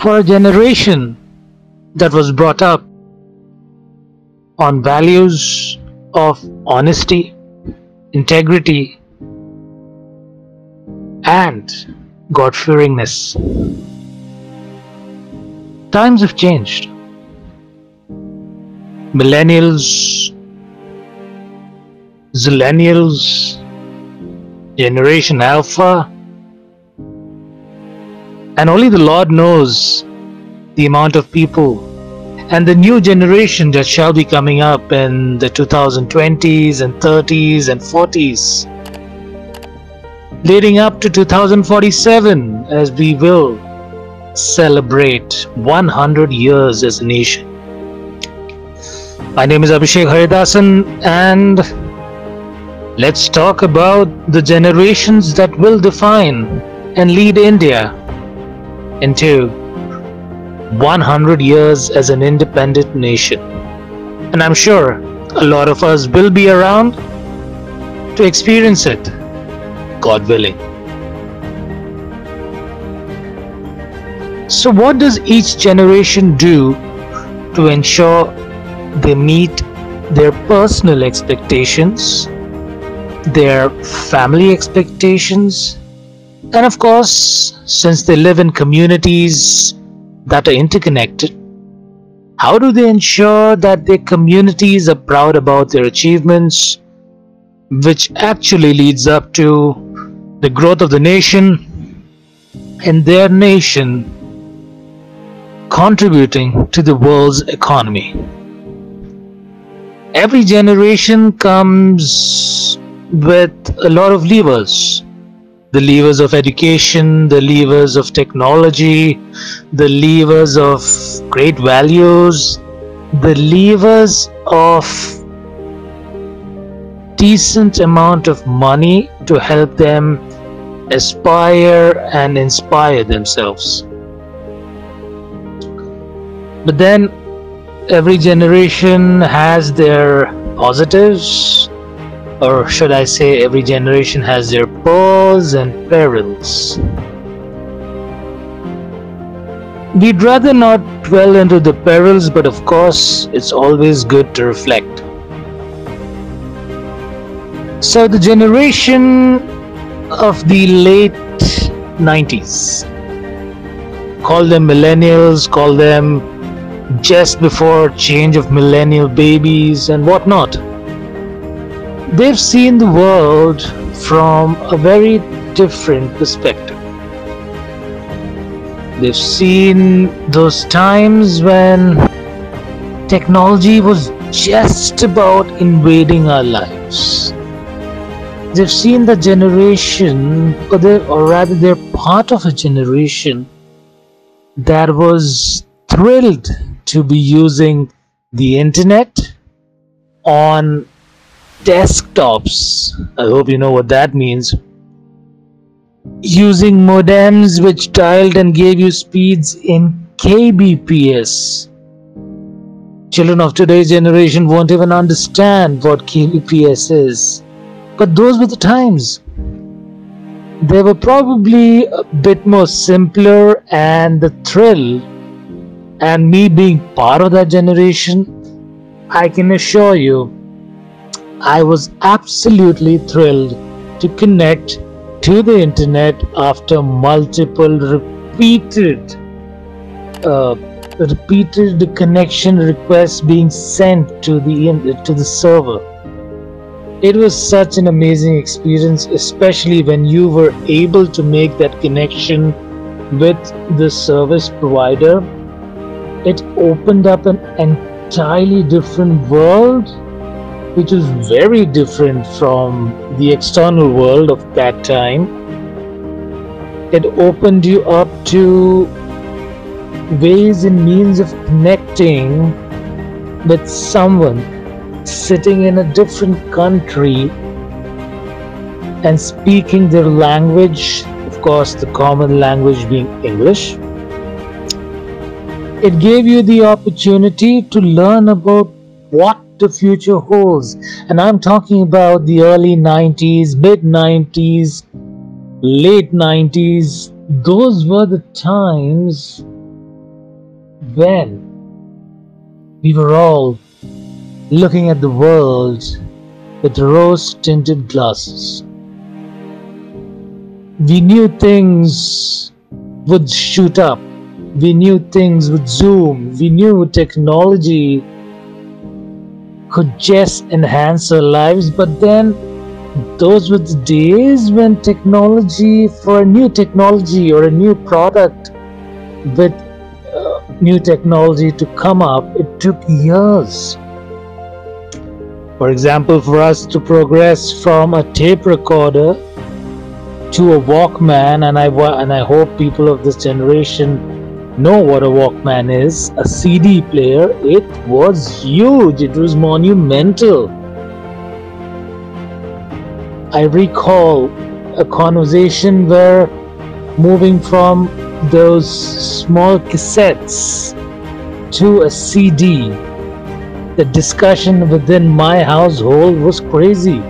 for a generation that was brought up on values of honesty, integrity, and God fearingness. Times have changed. Millennials, Zillennials, Generation Alpha, and only the Lord knows the amount of people. And the new generation that shall be coming up in the 2020s and 30s and 40s leading up to 2047 as we will celebrate 100 years as a nation. My name is Abhishek Haridasan and let's talk about the generations that will define and lead India into 100 years as an independent nation. And I'm sure a lot of us will be around to experience it, God willing. So, what does each generation do to ensure they meet their personal expectations, their family expectations, and of course, since they live in communities that are interconnected, how do they ensure that their communities are proud about their achievements, which actually leads up to the growth of the nation and their nation contributing to the world's economy? Every generation comes with a lot of levers the levers of education, the levers of technology, the levers of great values, the levers of decent amount of money to help them aspire and inspire themselves. But then every generation has their positives or should I say, every generation has their pros and perils. We'd rather not dwell into the perils, but of course, it's always good to reflect. So, the generation of the late 90s, call them millennials, call them just before change of millennial babies and whatnot they've seen the world from a very different perspective. They've seen those times when technology was just about invading our lives. They've seen the generation, or, they, or rather, they're part of a generation that was thrilled to be using the internet on desktops. I hope you know what that means. Using modems which dialed and gave you speeds in kbps. Children of today's generation won't even understand what kbps is. But those were the times. They were probably a bit more simpler and the thrill and me being part of that generation, I can assure you I was absolutely thrilled to connect to the internet after multiple repeated uh, repeated connection requests being sent to the to the server. It was such an amazing experience, especially when you were able to make that connection with the service provider. It opened up an entirely different world which is very different from the external world of that time. It opened you up to ways and means of connecting with someone sitting in a different country and speaking their language, of course, the common language being English. It gave you the opportunity to learn about what the future holds. And I'm talking about the early 90s, mid 90s, late 90s. Those were the times when we were all looking at the world with rose tinted glasses. We knew things would shoot up, we knew things would zoom, we knew technology could just enhance our lives, but then those were the days when technology, for a new technology or a new product with uh, new technology to come up, it took years. For example, for us to progress from a tape recorder to a Walkman, and I and I hope people of this generation know what a Walkman is, a CD player, it was huge, it was monumental. I recall a conversation where moving from those small cassettes to a CD, the discussion within my household was crazy.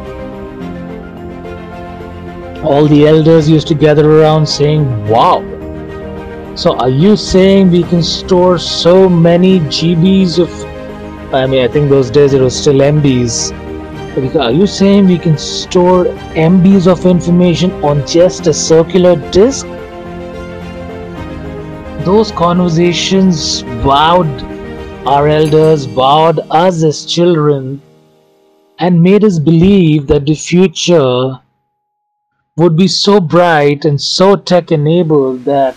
All the elders used to gather around saying, Wow, so are you saying we can store so many GBs of I mean I think those days it was still MBs. Are you saying we can store MBs of information on just a circular disk? Those conversations wowed our elders, wowed us as children, and made us believe that the future would be so bright and so tech enabled that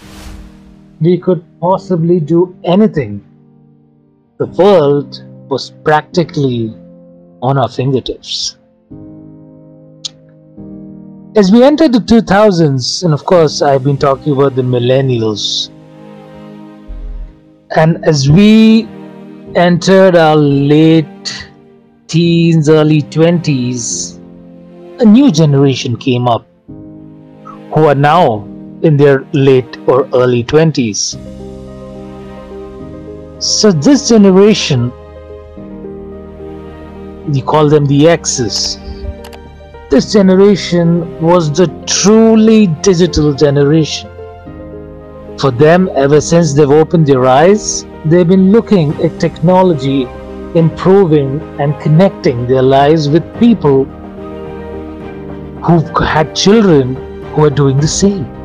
we could possibly do anything. The world was practically on our fingertips. As we entered the 2000s, and of course, I've been talking about the millennials, and as we entered our late teens, early 20s, a new generation came up who are now in their late or early 20s. So, this generation, we call them the X's. This generation was the truly digital generation. For them, ever since they've opened their eyes, they've been looking at technology improving and connecting their lives with people who've had children who are doing the same.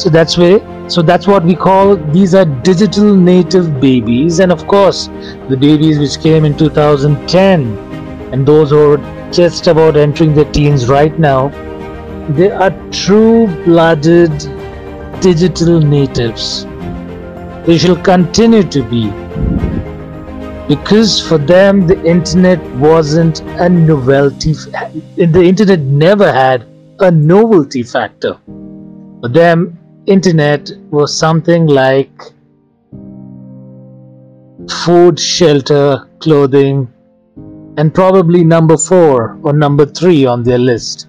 So that's where so that's what we call these are digital native babies. And of course the babies which came in 2010 and those who are just about entering their teens right now they are true blooded digital natives. They shall continue to be. Because for them the internet wasn't a novelty the internet never had a novelty factor. For them internet was something like food, shelter, clothing, and probably number four or number three on their list.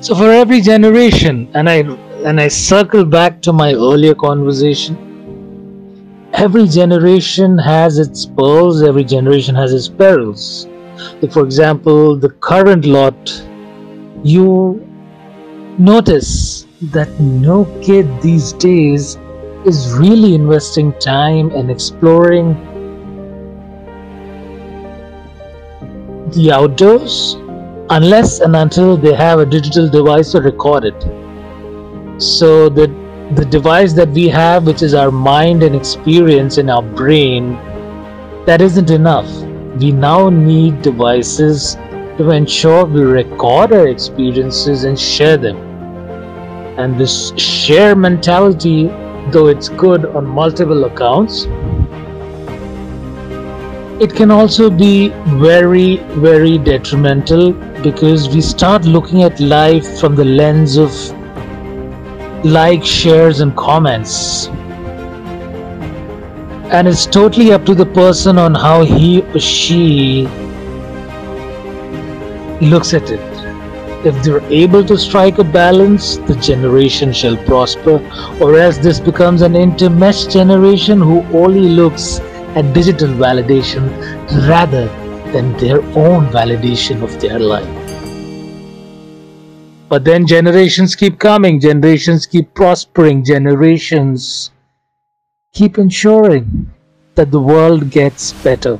So for every generation, and I and I circle back to my earlier conversation, every generation has its pearls, every generation has its perils. Like for example, the current lot, you notice that no kid these days is really investing time and exploring the outdoors unless and until they have a digital device to record it. So the the device that we have, which is our mind and experience in our brain, that isn't enough. We now need devices to ensure we record our experiences and share them. And this share mentality, though it's good on multiple accounts, it can also be very, very detrimental because we start looking at life from the lens of likes, shares, and comments. And it's totally up to the person on how he or she looks at it. If they're able to strike a balance, the generation shall prosper, or else this becomes an intermeshed generation who only looks at digital validation rather than their own validation of their life. But then generations keep coming, generations keep prospering, generations keep ensuring that the world gets better.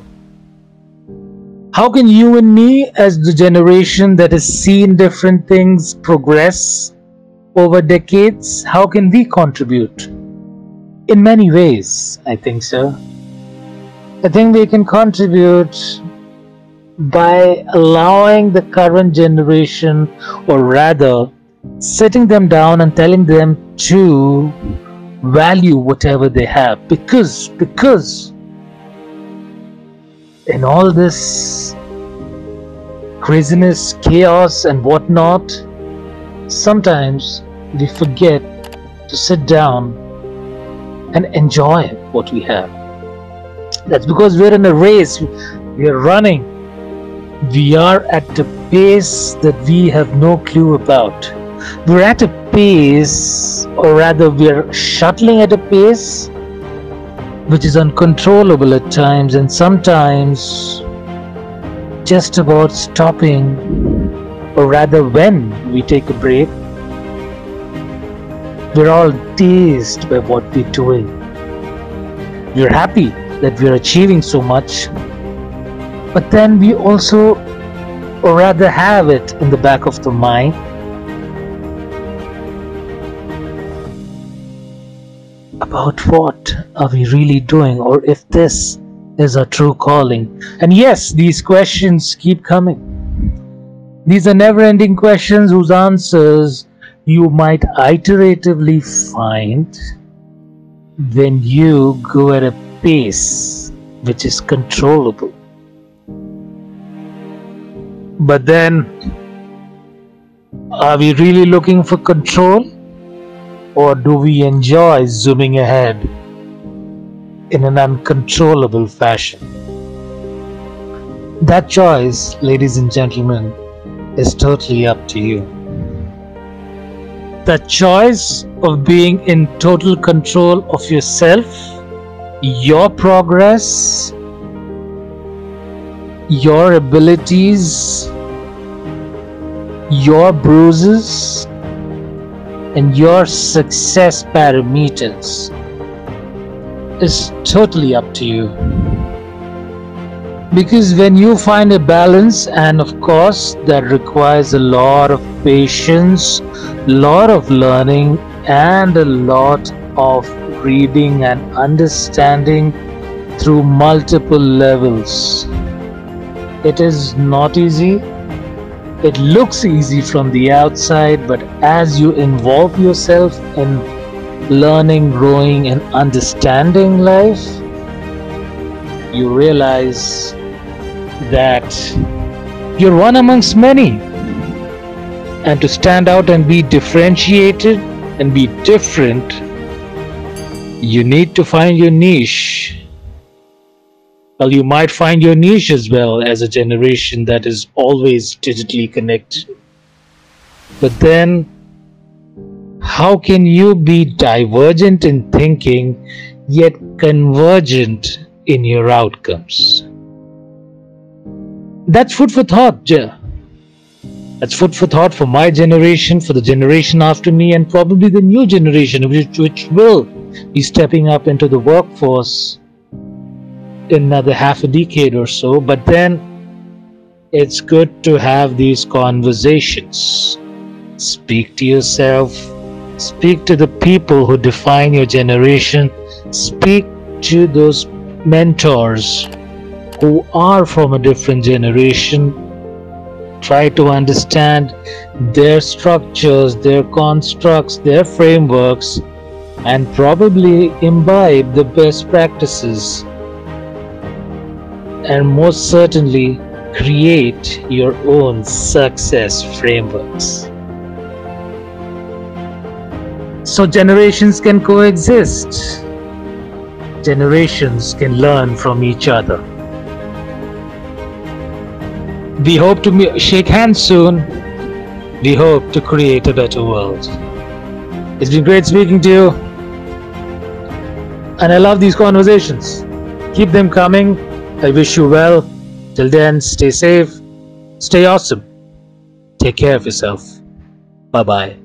How can you and me, as the generation that has seen different things progress over decades, how can we contribute? In many ways, I think so. I think we can contribute by allowing the current generation, or rather, sitting them down and telling them to value whatever they have because because in all this craziness, chaos, and whatnot, sometimes we forget to sit down and enjoy what we have. That's because we're in a race, we're running, we are at a pace that we have no clue about. We're at a pace, or rather, we're shuttling at a pace which is uncontrollable at times and sometimes just about stopping or rather when we take a break we're all dazed by what we're doing. We're happy that we're achieving so much but then we also or rather have it in the back of the mind about what are we really doing or if this is our true calling. And yes, these questions keep coming. These are never ending questions whose answers you might iteratively find when you go at a pace which is controllable. But then, are we really looking for control? Or do we enjoy zooming ahead in an uncontrollable fashion? That choice, ladies and gentlemen, is totally up to you. The choice of being in total control of yourself, your progress, your abilities, your bruises, and your success parameters is totally up to you. Because when you find a balance, and of course, that requires a lot of patience, lot of learning, and a lot of reading and understanding through multiple levels. It is not easy, it looks easy from the outside, but as you involve yourself in learning, growing, and understanding life, you realize that you're one amongst many. And to stand out and be differentiated and be different, you need to find your niche well, you might find your niche as well as a generation that is always digitally connected. But then, how can you be divergent in thinking yet convergent in your outcomes? That's food for thought, Jay. That's food for thought for my generation, for the generation after me, and probably the new generation, which, which will be stepping up into the workforce another half a decade or so, but then it's good to have these conversations. Speak to yourself, speak to the people who define your generation, speak to those mentors who are from a different generation. Try to understand their structures, their constructs, their frameworks, and probably imbibe the best practices and most certainly create your own success frameworks. So generations can coexist. Generations can learn from each other. We hope to shake hands soon. We hope to create a better world. It's been great speaking to you. And I love these conversations. Keep them coming I wish you well. Till then, stay safe, stay awesome. Take care of yourself. Bye bye.